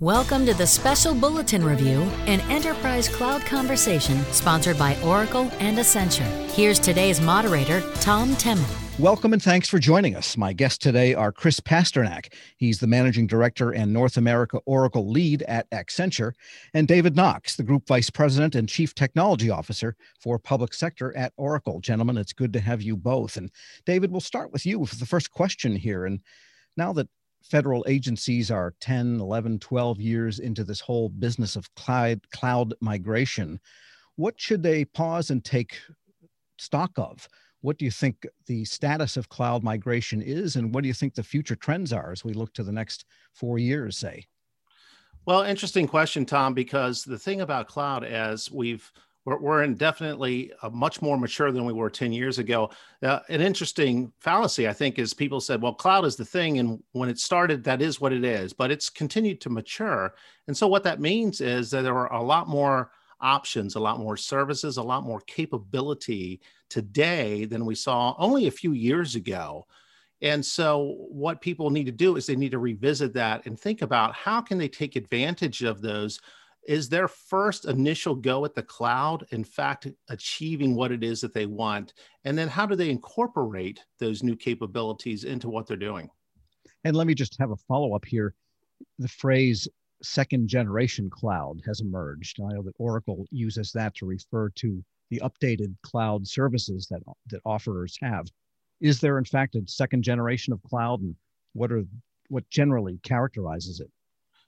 Welcome to the special bulletin review, an enterprise cloud conversation sponsored by Oracle and Accenture. Here's today's moderator, Tom Temin. Welcome and thanks for joining us. My guests today are Chris Pasternak. He's the managing director and North America Oracle lead at Accenture, and David Knox, the group vice president and chief technology officer for public sector at Oracle. Gentlemen, it's good to have you both. And David, we'll start with you for the first question here. And now that federal agencies are 10, 11, 12 years into this whole business of cloud, cloud migration. What should they pause and take stock of? What do you think the status of cloud migration is, and what do you think the future trends are as we look to the next four years, say? Well, interesting question, Tom, because the thing about cloud, as we've we're, we're in definitely much more mature than we were 10 years ago. Uh, an interesting fallacy, I think, is people said, well, cloud is the thing. And when it started, that is what it is, but it's continued to mature. And so what that means is that there are a lot more options, a lot more services, a lot more capability today than we saw only a few years ago. And so what people need to do is they need to revisit that and think about how can they take advantage of those is their first initial go at the cloud in fact achieving what it is that they want? And then how do they incorporate those new capabilities into what they're doing? And let me just have a follow-up here. The phrase second generation cloud has emerged. I know that oracle uses that to refer to the updated cloud services that that offerers have. Is there in fact a second generation of cloud and what are what generally characterizes it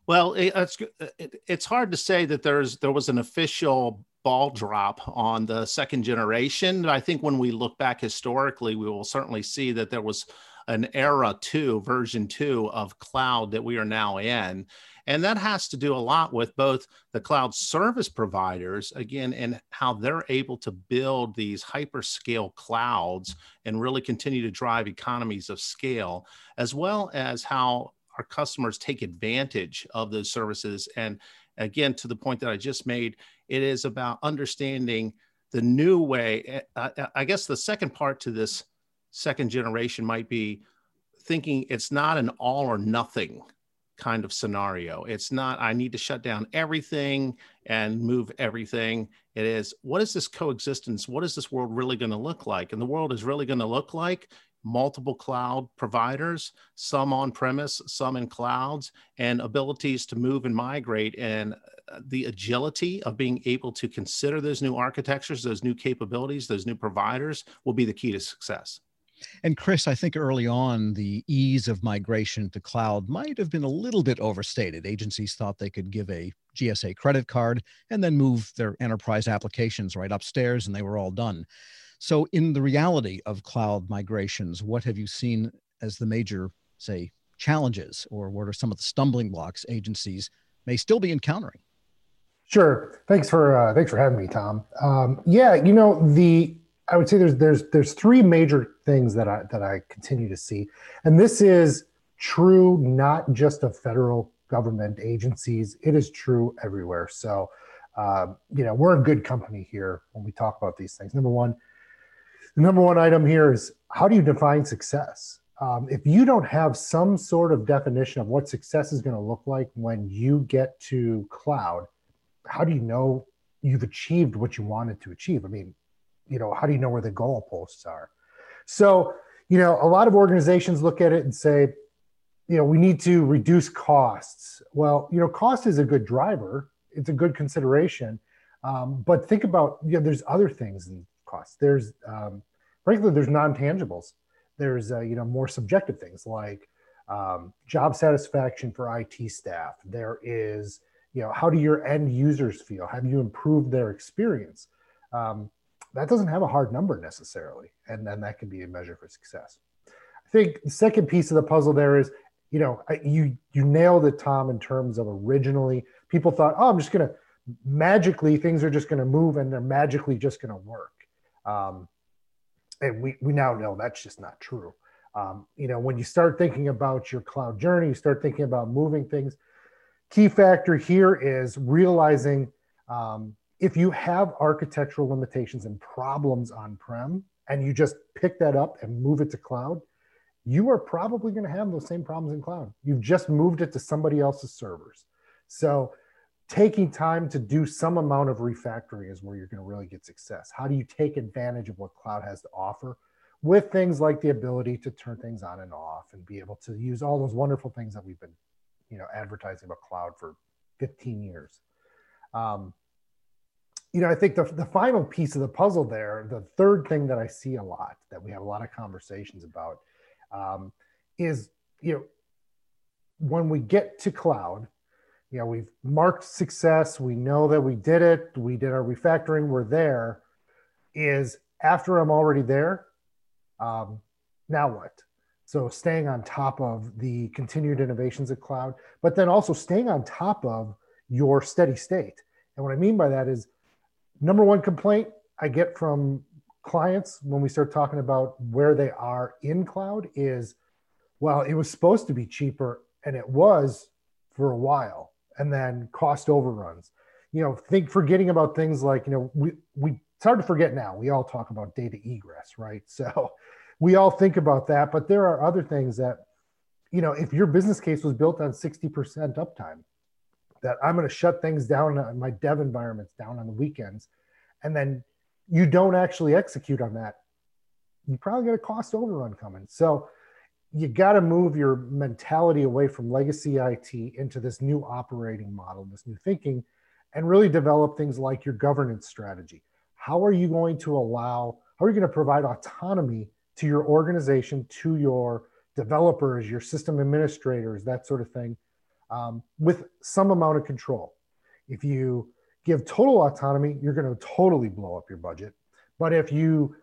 well, it, it's uh, it, it's hard to say that there's there was an official ball drop on the second generation. I think when we look back historically, we will certainly see that there was an era two, version two of cloud that we are now in. And that has to do a lot with both the cloud service providers, again, and how they're able to build these hyperscale clouds and really continue to drive economies of scale, as well as how our customers take advantage of those services. And again, to the point that I just made, it is about understanding the new way. I guess the second part to this second generation might be thinking it's not an all or nothing kind of scenario. It's not, I need to shut down everything and move everything. It is, what is this coexistence? What is this world really going to look like? And the world is really going to look like multiple cloud providers, some on premise, some in clouds, and abilities to move and migrate. And uh, the agility of being able to consider those new architectures, those new capabilities, those new providers will be the key to success. And Chris, I think early on, the ease of migration to cloud might have been a little bit overstated. Agencies thought they could give a GSA credit card and then move their enterprise applications right upstairs and they were all done. So, in the reality of cloud migrations, what have you seen as the major, say, challenges, or what are some of the stumbling blocks agencies may still be encountering? Sure. Thanks for uh, thanks for having me, Tom. Um, yeah, you know the I would say there's there's there's three major things that I that I continue to see, and this is true not just of federal government agencies. It is true everywhere. So, um, you know, we're a good company here when we talk about these things. Number one, the number one item here is how do you define success? Um, if you don't have some sort of definition of what success is going to look like when you get to cloud, how do you know you've achieved what you wanted to achieve? I mean, you know, how do you know where the goalposts are? So, you know, a lot of organizations look at it and say, you know, we need to reduce costs. Well, you know, cost is a good driver, it's a good consideration. Um, but think about, you know, there's other things in costs. There's um, frankly there's non-tangibles. There's uh, you know more subjective things like um, job satisfaction for IT staff. There is you know how do your end users feel? Have you improved their experience? Um, that doesn't have a hard number necessarily, and then that can be a measure for success. I think the second piece of the puzzle there is you know you you nailed it, Tom, in terms of originally people thought, oh, I'm just gonna magically things are just going to move and they're magically just going to work um, and we, we now know that's just not true. Um, you know, when you start thinking about your cloud journey, you start thinking about moving things. Key factor here is realizing um, if you have architectural limitations and problems on prem and you just pick that up and move it to cloud, you are probably going to have those same problems in cloud. You've just moved it to somebody else's servers. So taking time to do some amount of refactoring is where you're going to really get success. How do you take advantage of what cloud has to offer with things like the ability to turn things on and off and be able to use all those wonderful things that we've been, you know, advertising about cloud for 15 years. Um, you know, I think the, the final piece of the puzzle there, the third thing that I see a lot that we have a lot of conversations about um, is, you know, when we get to cloud, you know, we've marked success. We know that we did it. We did our refactoring. We're there. Is after I'm already there, um, now what? So staying on top of the continued innovations of cloud, but then also staying on top of your steady state. And what I mean by that is number one complaint I get from clients when we start talking about where they are in cloud is, well, it was supposed to be cheaper and it was for a while and then cost overruns. You know, think forgetting about things like, you know, we, we it's hard to forget now. We all talk about data egress, right? So we all think about that, but there are other things that, you know, if your business case was built on 60% uptime, that I'm going to shut things down on my dev environments down on the weekends, and then you don't actually execute on that, you probably got a cost overrun coming. So you got to move your mentality away from legacy IT into this new operating model, this new thinking, and really develop things like your governance strategy. How are you going to allow, how are you going to provide autonomy to your organization, to your developers, your system administrators, that sort of thing, um, with some amount of control? If you give total autonomy, you're going to totally blow up your budget. But if you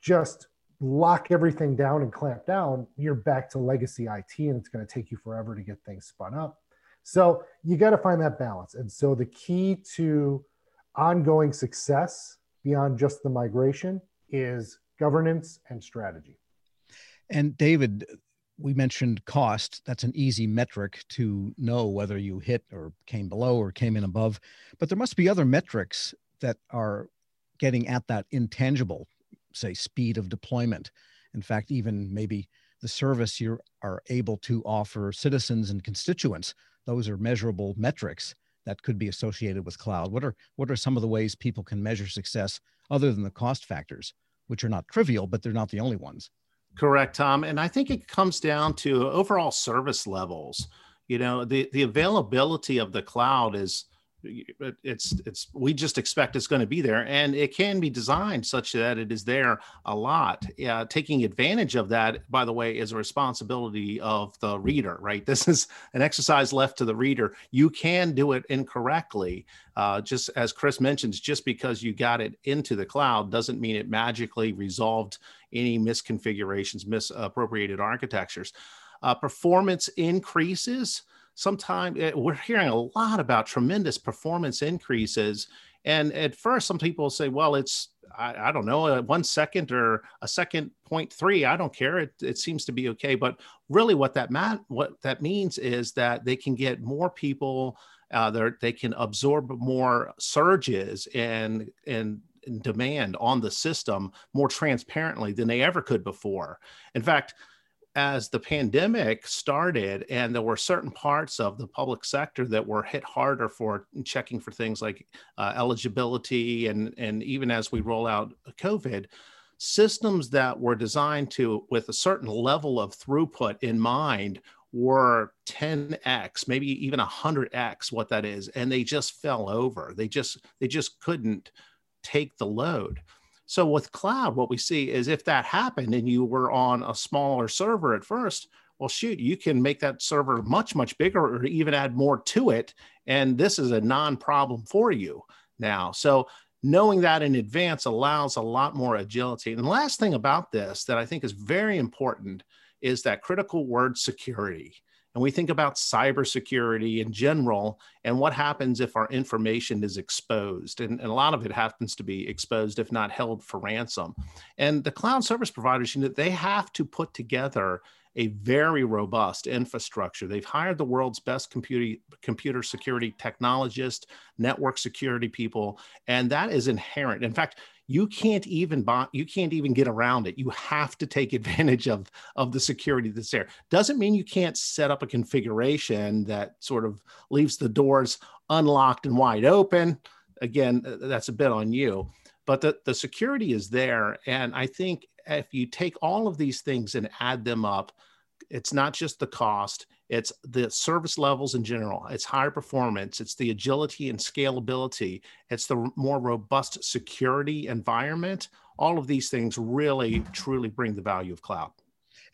just lock everything down and clamp down, you're back to legacy IT and it's going to take you forever to get things spun up. So you got to find that balance. And so the key to ongoing success beyond just the migration is governance and strategy. And David, we mentioned cost. That's an easy metric to know whether you hit or came below or came in above. But there must be other metrics that are getting at that intangible say speed of deployment. In fact even maybe the service you are able to offer citizens and constituents those are measurable metrics that could be associated with cloud. What are what are some of the ways people can measure success other than the cost factors which are not trivial but they're not the only ones? Correct tom. And i think it comes down to overall service levels. You know the the availability of the cloud is it's it's we just expect it's going to be there and it can be designed such that it is there a lot. Taking advantage of that by the way is a responsibility of the reader right? This is an exercise left to the reader. You can do it incorrectly uh, just as chris mentions just because you got it into the cloud doesn't mean it magically resolved any misconfigurations misappropriated architectures. Uh, performance increases sometimes eh, we're hearing a lot about tremendous performance increases. And at first, some people say, well, it's, I, I don't know, one second or a second point three. I don't care. It, it seems to be okay. But really, what that what that means is that they can get more people. Uh, they can absorb more surges and and demand on the system more transparently than they ever could before. In fact, as the pandemic started and there were certain parts of the public sector that were hit harder for checking for things like uh, eligibility and, and even as we roll out covid systems that were designed to with a certain level of throughput in mind were 10x maybe even 100x what that is and they just fell over. They just they just couldn't take the load so with cloud, what we see is if that happened and you were on a smaller server at first, well, shoot, you can make that server much, much bigger or even add more to it. And this is a non problem for you now. So knowing that in advance allows a lot more agility. And the last thing about this that I think is very important is that critical word security and we think about cybersecurity in general and what happens if our information is exposed. And, and, a lot of it happens to be exposed, if not held for ransom. And the cloud service providers, you know, they have to put together a very robust infrastructure. They've hired the world's best computer, computer security technologists, network security people, and that is inherent. In fact, you can't even buy, you can't even get around it. You have to take advantage of of the security that's there. Doesn't mean you can't set up a configuration that sort of leaves the doors unlocked and wide open. Again, that's a bit on you, but the, the security is there. And I think if you take all of these things and add them up, it's not just the cost, it's the service levels in general, it's higher performance, it's the agility and scalability, it's the more robust security environment. All of these things really, truly bring the value of cloud.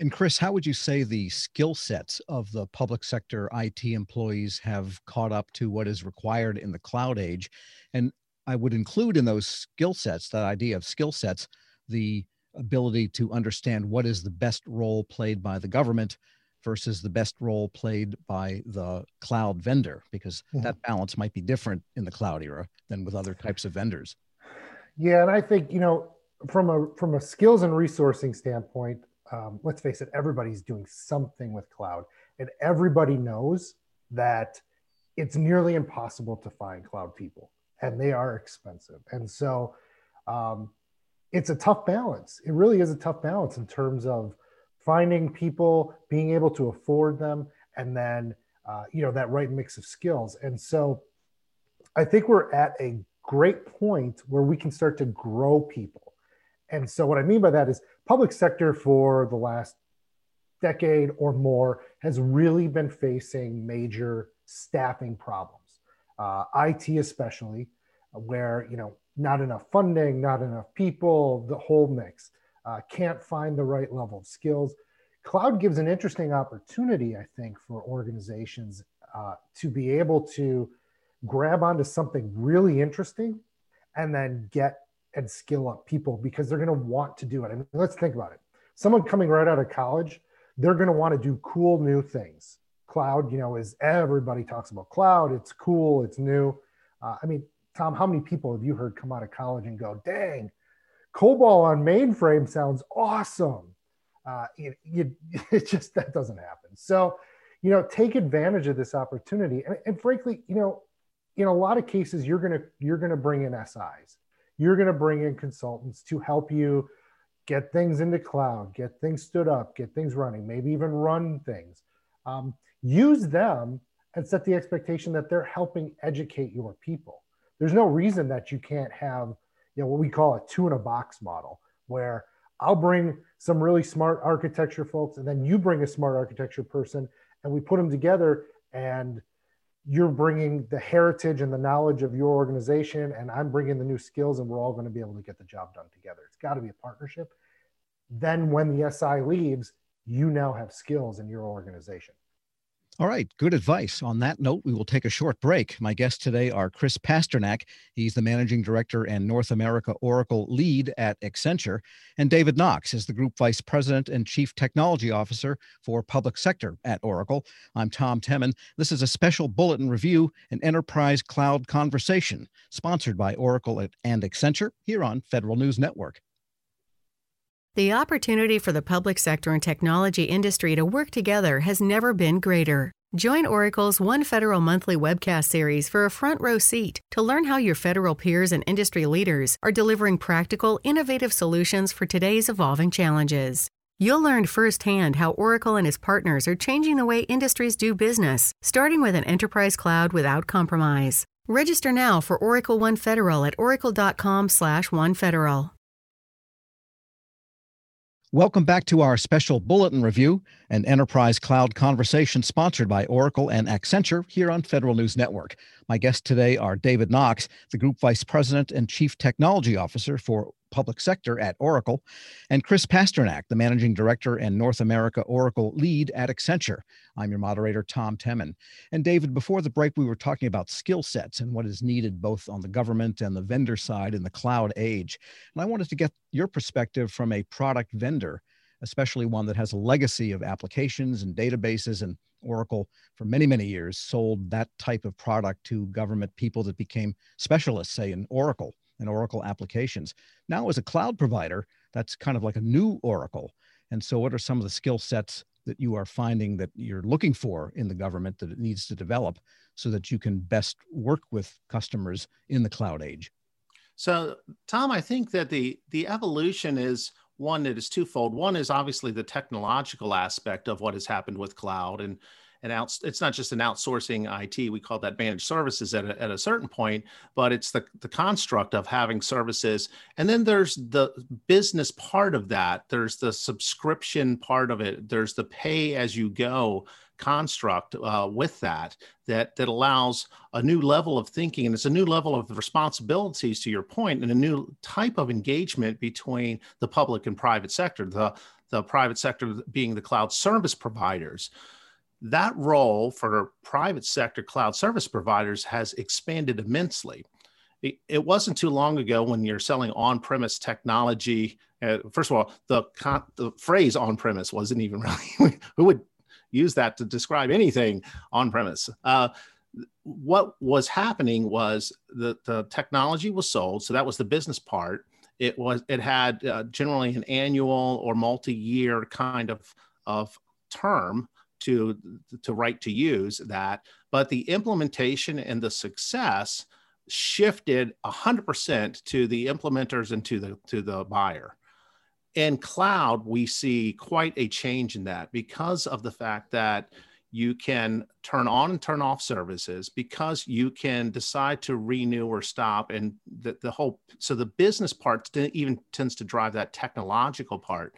And Chris, how would you say the skill sets of the public sector IT employees have caught up to what is required in the cloud age? And I would include in those skill sets, that idea of skill sets, the ability to understand what is the best role played by the government versus the best role played by the cloud vendor because mm-hmm. that balance might be different in the cloud era than with other types of vendors yeah and i think you know from a from a skills and resourcing standpoint um, let's face it everybody's doing something with cloud and everybody knows that it's nearly impossible to find cloud people and they are expensive and so um, it's a tough balance. It really is a tough balance in terms of finding people, being able to afford them, and then uh, you know that right mix of skills. And so, I think we're at a great point where we can start to grow people. And so, what I mean by that is, public sector for the last decade or more has really been facing major staffing problems, uh, IT especially, where you know not enough funding, not enough people, the whole mix. Uh, can't find the right level of skills. Cloud gives an interesting opportunity, I think, for organizations uh, to be able to grab onto something really interesting and then get and skill up people because they're going to want to do it. I mean, let's think about it. Someone coming right out of college, they're going to want to do cool new things. Cloud, you know, is everybody talks about cloud. It's cool. It's new. Uh, I mean, Tom, how many people have you heard come out of college and go, dang, COBOL on mainframe sounds awesome? Uh, it, you, it just, that doesn't happen. So, you know, take advantage of this opportunity. And, and frankly, you know, in a lot of cases, you're going to, you're going to bring in SIs. You're going to bring in consultants to help you get things into cloud, get things stood up, get things running, maybe even run things. Um, use them and set the expectation that they're helping educate your people there's no reason that you can't have you know what we call a two in a box model where I'll bring some really smart architecture folks and then you bring a smart architecture person and we put them together and you're bringing the heritage and the knowledge of your organization and I'm bringing the new skills and we're all going to be able to get the job done together. It's got to be a partnership. Then when the SI leaves, you now have skills in your organization. All right, good advice. On that note, we will take a short break. My guests today are Chris Pasternak. He's the managing director and North America Oracle lead at Accenture, and David Knox is the group vice president and chief technology officer for public sector at Oracle. I'm Tom Temin. This is a special bulletin review and enterprise cloud conversation sponsored by Oracle and Accenture here on Federal News Network. The opportunity for the public sector and technology industry to work together has never been greater. Join Oracle's One Federal Monthly webcast series for a front row seat to learn how your federal peers and industry leaders are delivering practical, innovative solutions for today's evolving challenges. You'll learn firsthand how Oracle and its partners are changing the way industries do business, starting with an enterprise cloud without compromise. Register now for Oracle One Federal at oracle.com/onefederal. Welcome back to our special bulletin review, an enterprise cloud conversation sponsored by Oracle and Accenture here on Federal News Network. My guests today are David Knox, the Group Vice President and Chief Technology Officer for public sector at Oracle, and Chris Pasternak, the managing director and North America Oracle lead at Accenture. I'm your moderator, Tom Temin. And David, before the break, we were talking about skill sets and what is needed both on the government and the vendor side in the cloud age. And I wanted to get your perspective from a product vendor, especially one that has a legacy of applications and databases and Oracle for many, many years sold that type of product to government people that became specialists, say in Oracle and Oracle applications. Now, as a cloud provider, that's kind of like a new Oracle. And so, what are some of the skill sets that you are finding that you're looking for in the government that it needs to develop so that you can best work with customers in the cloud age? So, Tom, I think that the the evolution is one that is twofold. One is obviously the technological aspect of what has happened with cloud, and and out, it's not just an outsourcing IT. We call that managed services at a, at a certain point, but it's the the construct of having services, and then there's the business part of that. There's the subscription part of it. There's the pay as you go construct uh, with that that that allows a new level of thinking and it's a new level of responsibilities to your point and a new type of engagement between the public and private sector the the private sector being the cloud service providers that role for private sector cloud service providers has expanded immensely it, wasn't too long ago when you're selling on-premise technology uh, first of all the, con- the phrase on-premise wasn't even really who would use that to describe anything on premise. Uh, what was happening was the, the technology was sold. So that was the business part. It was it had uh, generally an annual or multi-year kind of of term to to right to use that, but the implementation and the success shifted 100% to the implementers and to the to the buyer. In cloud, we see quite a change in that because of the fact that you can turn on and turn off services because you can decide to renew or stop and the, the whole so the business part even tends to drive that technological part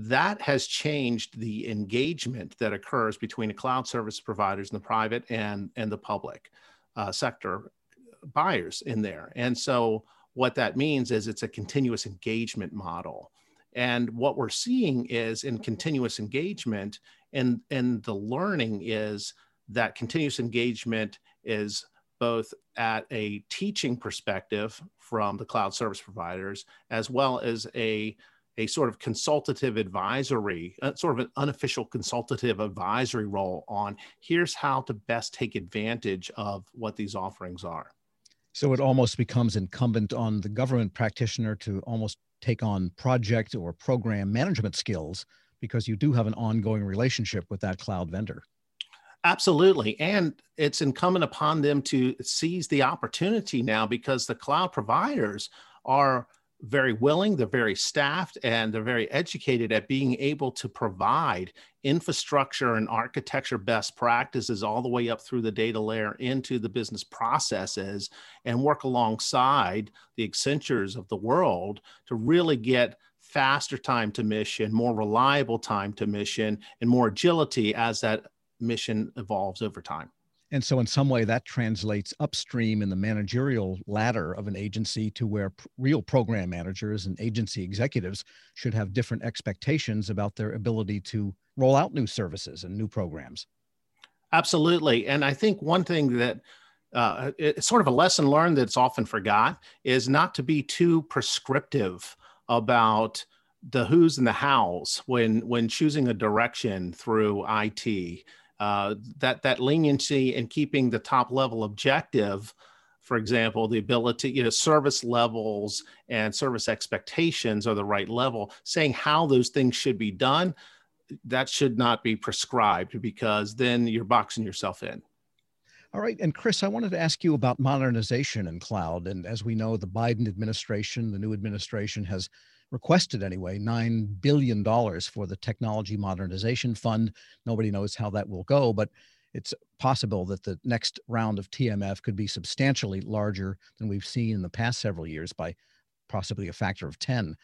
that has changed the engagement that occurs between the cloud service providers and the private and and the public uh, sector buyers in there and so what that means is it's a continuous engagement model. And what we're seeing is in continuous engagement and, and the learning is that continuous engagement is both at a teaching perspective from the cloud service providers as well as a a sort of consultative advisory, uh, sort of an unofficial consultative advisory role on here's how to best take advantage of what these offerings are. So it almost becomes incumbent on the government practitioner to almost take on project or program management skills because you do have an ongoing relationship with that cloud vendor. Absolutely. And it's incumbent upon them to seize the opportunity now because the cloud providers are very willing, they're very staffed, and they're very educated at being able to provide infrastructure and architecture best practices all the way up through the data layer into the business processes and work alongside the Accentures of the world to really get faster time to mission, more reliable time to mission, and more agility as that mission evolves over time. And so, in some way, that translates upstream in the managerial ladder of an agency to where real program managers and agency executives should have different expectations about their ability to roll out new services and new programs. Absolutely. And I think one thing that uh, it's sort of a lesson learned that's often forgot is not to be too prescriptive about the who's and the hows when when choosing a direction through IT uh, that that leniency and keeping the top level objective for example the ability you know service levels and service expectations are the right level saying how those things should be done that should not be prescribed because then you're boxing yourself in all right. And Chris, I wanted to ask you about modernization in cloud. And as we know, the Biden administration, the new administration, has requested anyway, $9 billion for the Technology Modernization Fund. Nobody knows how that will go, but it's possible that the next round of TMF could be substantially larger than we've seen in the past several years by possibly a factor of 10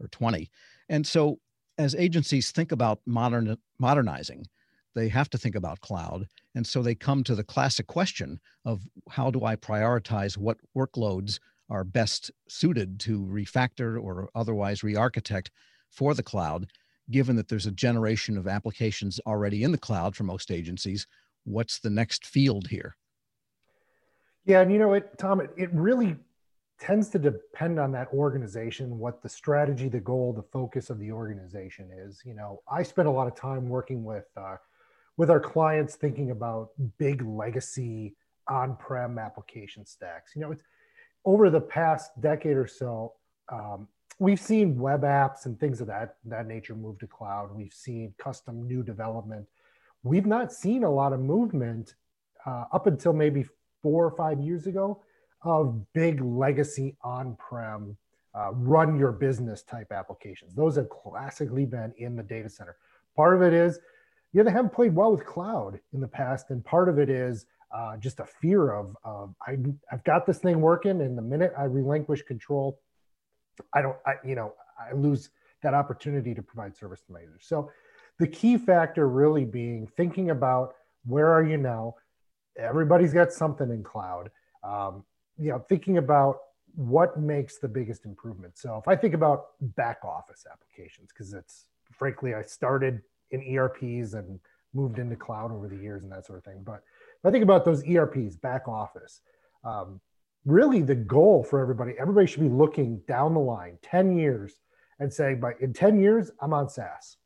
or 20. And so, as agencies think about modern, modernizing, they have to think about cloud. And so they come to the classic question of how do I prioritize what workloads are best suited to refactor or otherwise re-architect for the cloud given that there's a generation of applications already in the cloud for most agencies what's the next field here? Yeah and you know it tom it, it really tends to depend on that organization what the strategy the goal the focus of the organization is. You know i spend a lot of time working with uh, with our clients thinking about big legacy on-prem application stacks. You know it's over the past decade or so, um, we've seen web apps and things of that that nature move to cloud. We've seen custom new development. We've not seen a lot of movement uh, up until maybe four or five years ago of big legacy on-prem uh, run your business type applications. Those have classically been in the data center. Part of it is yeah, they haven't played well with cloud in the past, and part of it is uh, just a fear of, of I, I've got this thing working, and the minute I relinquish control, I don't, I, you know, I lose that opportunity to provide service to my users. So the key factor really being thinking about where are you now? Everybody's got something in cloud. Um, you know, thinking about what makes the biggest improvement. So if I think about back office applications, because it's frankly, I started in ERPs and moved into cloud over the years and that sort of thing. But I think about those ERPs, back office, um, really the goal for everybody, everybody should be looking down the line 10 years and saying, but in 10 years, I'm on SaaS.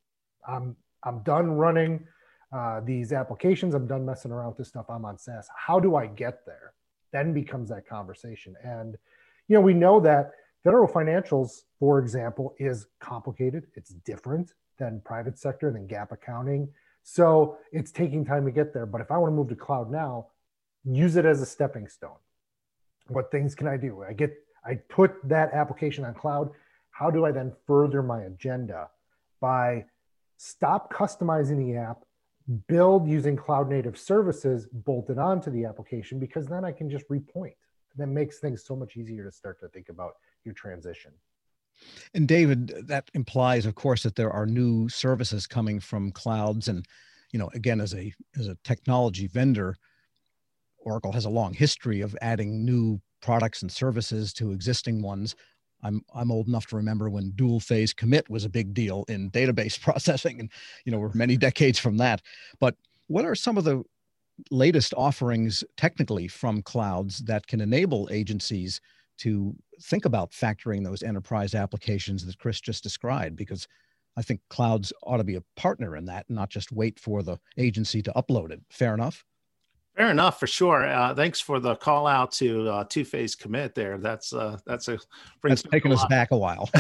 I'm, I'm done running uh, these applications. I'm done messing around with this stuff. I'm on SaaS. How do I get there? Then becomes that conversation. And, you know, we know that federal financials, for example, is complicated. It's different than private sector, than GAAP accounting. So it's taking time to get there. But if I want to move to cloud now, use it as a stepping stone. What things can I do? I get, I put that application on cloud. How do I then further my agenda by stop customizing the app, build using cloud native services bolted onto the application because then I can just repoint. That makes things so much easier to start to think about your transition. And David, that implies, of course, that there are new services coming from clouds. And, you know, again, as a as a technology vendor, Oracle has a long history of adding new products and services to existing ones. I'm I'm old enough to remember when dual phase commit was a big deal in database processing, and you know we're many decades from that. But what are some of the latest offerings technically from clouds that can enable agencies to think about factoring those enterprise applications that Chris just described, because I think clouds ought to be a partner in that, not just wait for the agency to upload it. Fair enough? Fair enough, for sure. Uh, thanks for the call out to uh, two phase commit there. That's uh, that's a that's taken us back a while.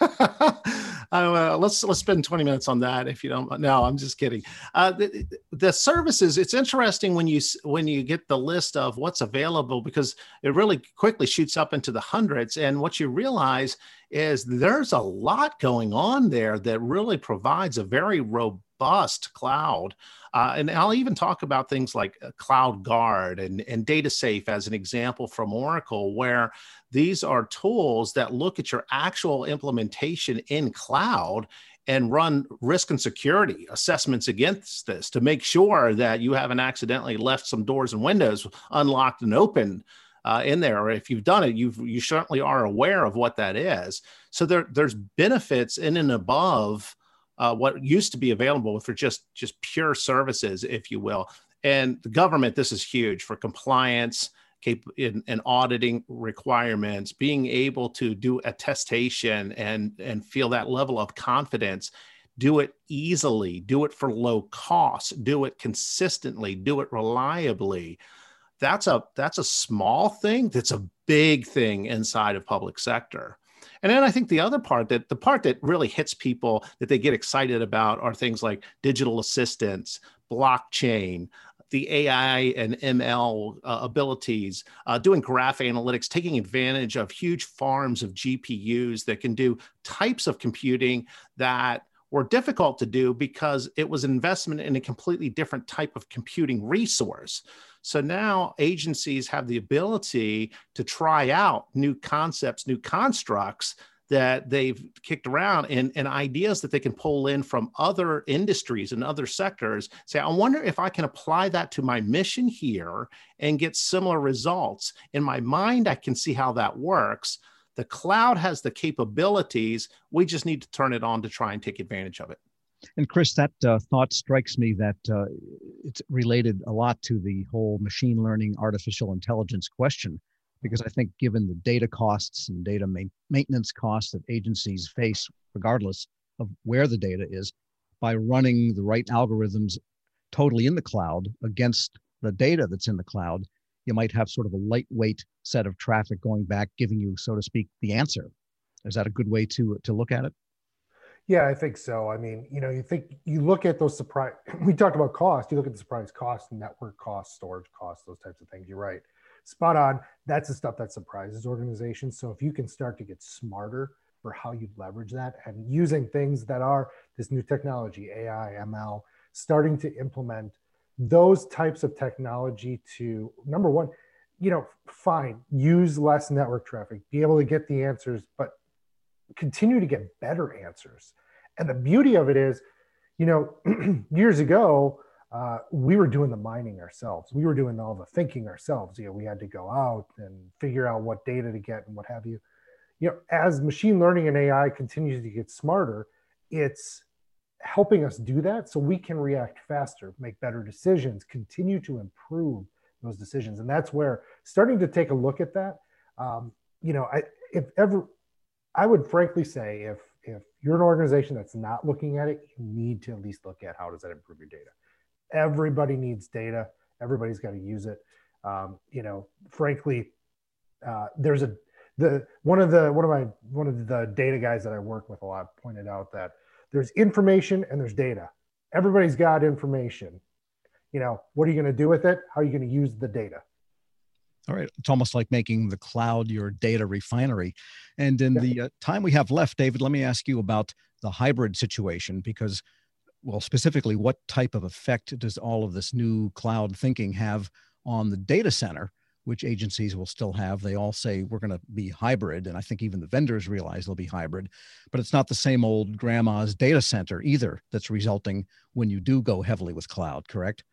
uh, let's let's spend 20 minutes on that if you don't. No, I'm just kidding. Uh, the, the services. It's interesting when you when you get the list of what's available because it really quickly shoots up into the hundreds, and what you realize is there's a lot going on there that really provides a very robust cloud. Uh, and I'll even talk about things like uh, Cloud Guard and, and Data Safe as an example from Oracle, where these are tools that look at your actual implementation in cloud and run risk and security assessments against this to make sure that you haven't accidentally left some doors and windows unlocked and open uh, in there. Or if you've done it, you you certainly are aware of what that is. So there, there's benefits in and above uh, what used to be available for just just pure services, if you will. And the government, this is huge for compliance in, in auditing requirements, being able to do attestation and and feel that level of confidence. Do it easily, do it for low cost, do it consistently, do it reliably. That's a that's a small thing. That's a big thing inside of public sector. And then I think the other part that the part that really hits people that they get excited about are things like digital assistants, blockchain, the AI and ML uh, abilities, uh, doing graph analytics, taking advantage of huge farms of GPUs that can do types of computing that were difficult to do because it was an investment in a completely different type of computing resource. So now agencies have the ability to try out new concepts, new constructs that they've kicked around and, and ideas that they can pull in from other industries and other sectors. Say, I wonder if I can apply that to my mission here and get similar results. In my mind, I can see how that works. The cloud has the capabilities. We just need to turn it on to try and take advantage of it. And Chris, that uh, thought strikes me that uh, it's related a lot to the whole machine learning, artificial intelligence question, because I think given the data costs and data ma- maintenance costs that agencies face, regardless of where the data is, by running the right algorithms totally in the cloud against the data that's in the cloud, you might have sort of a lightweight set of traffic going back, giving you, so to speak, the answer. Is that a good way to to look at it? Yeah, I think so. I mean, you know, you think you look at those surprise. We talked about cost. You look at the surprise cost, network cost, storage cost, those types of things. You're right. spot on. That's the stuff that surprises organizations. So if you can start to get smarter for how you leverage that and using things that are this new technology, AI, ML, starting to implement those types of technology to number one, you know, fine, use less network traffic, be able to get the answers, but continue to get better answers. And the beauty of it is, you know, years ago, uh, we were doing the mining ourselves. We were doing all the thinking ourselves. You know, we had to go out and figure out what data to get and what have you. You know, as machine learning and AI continues to get smarter, it's helping us do that so we can react faster, make better decisions, continue to improve those decisions. And that's where starting to take a look at that, um, you know, I, if ever, I would frankly say if, if you're an organization that's not looking at it, you need to at least look at how does that improve your data. Everybody needs data. Everybody's got to use it. Um, you know, frankly, uh, there's a the one of the one of my one of the data guys that I work with a lot pointed out that there's information and there's data. Everybody's got information. You know, what are you going to do with it? How are you going to use the data? All right. It's almost like making the cloud your data refinery. And in yeah. the uh, time we have left, David, let me ask you about the hybrid situation because, well, specifically, what type of effect does all of this new cloud thinking have on the data center? Which agencies will still have. They all say we're going to be hybrid. And I think even the vendors realize they'll be hybrid, but it's not the same old grandma's data center either that's resulting when you do go heavily with cloud, correct?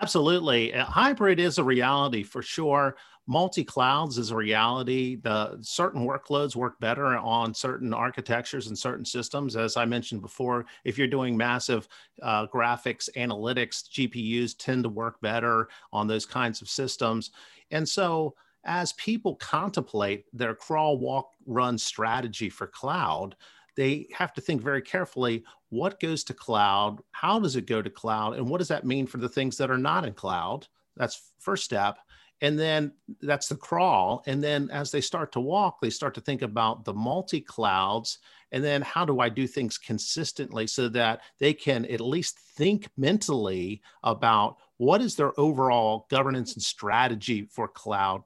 Absolutely. Hybrid is a reality for sure. Multi clouds is a reality. The certain workloads work better on certain architectures and certain systems. As I mentioned before, if you're doing massive uh, graphics analytics, GPUs tend to work better on those kinds of systems. And so, as people contemplate their crawl, walk, run strategy for cloud, they have to think very carefully what goes to cloud, how does it go to cloud, and what does that mean for the things that are not in cloud? That's first step. And then that's the crawl. And then as they start to walk, they start to think about the multi clouds. And then how do I do things consistently so that they can at least think mentally about what is their overall governance and strategy for cloud,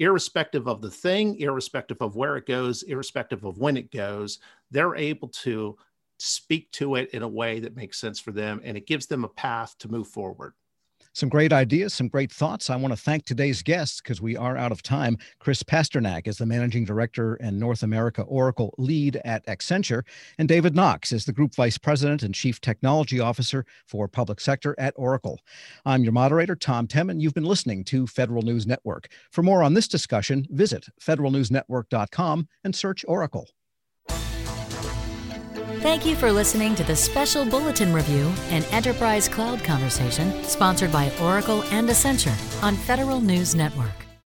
irrespective of the thing, irrespective of where it goes, irrespective of when it goes, they're able to speak to it in a way that makes sense for them and it gives them a path to move forward some great ideas, some great thoughts. I want to thank today's guests because we are out of time. Chris Pasternak is the managing director and North America Oracle lead at Accenture, and David Knox is the group vice president and chief technology officer for public sector at Oracle. I'm your moderator, Tom Temin. You've been listening to Federal News Network. For more on this discussion, visit federalnewsnetwork.com and search Oracle. Thank you for listening to the special bulletin review and enterprise cloud conversation sponsored by Oracle and Accenture on Federal News Network.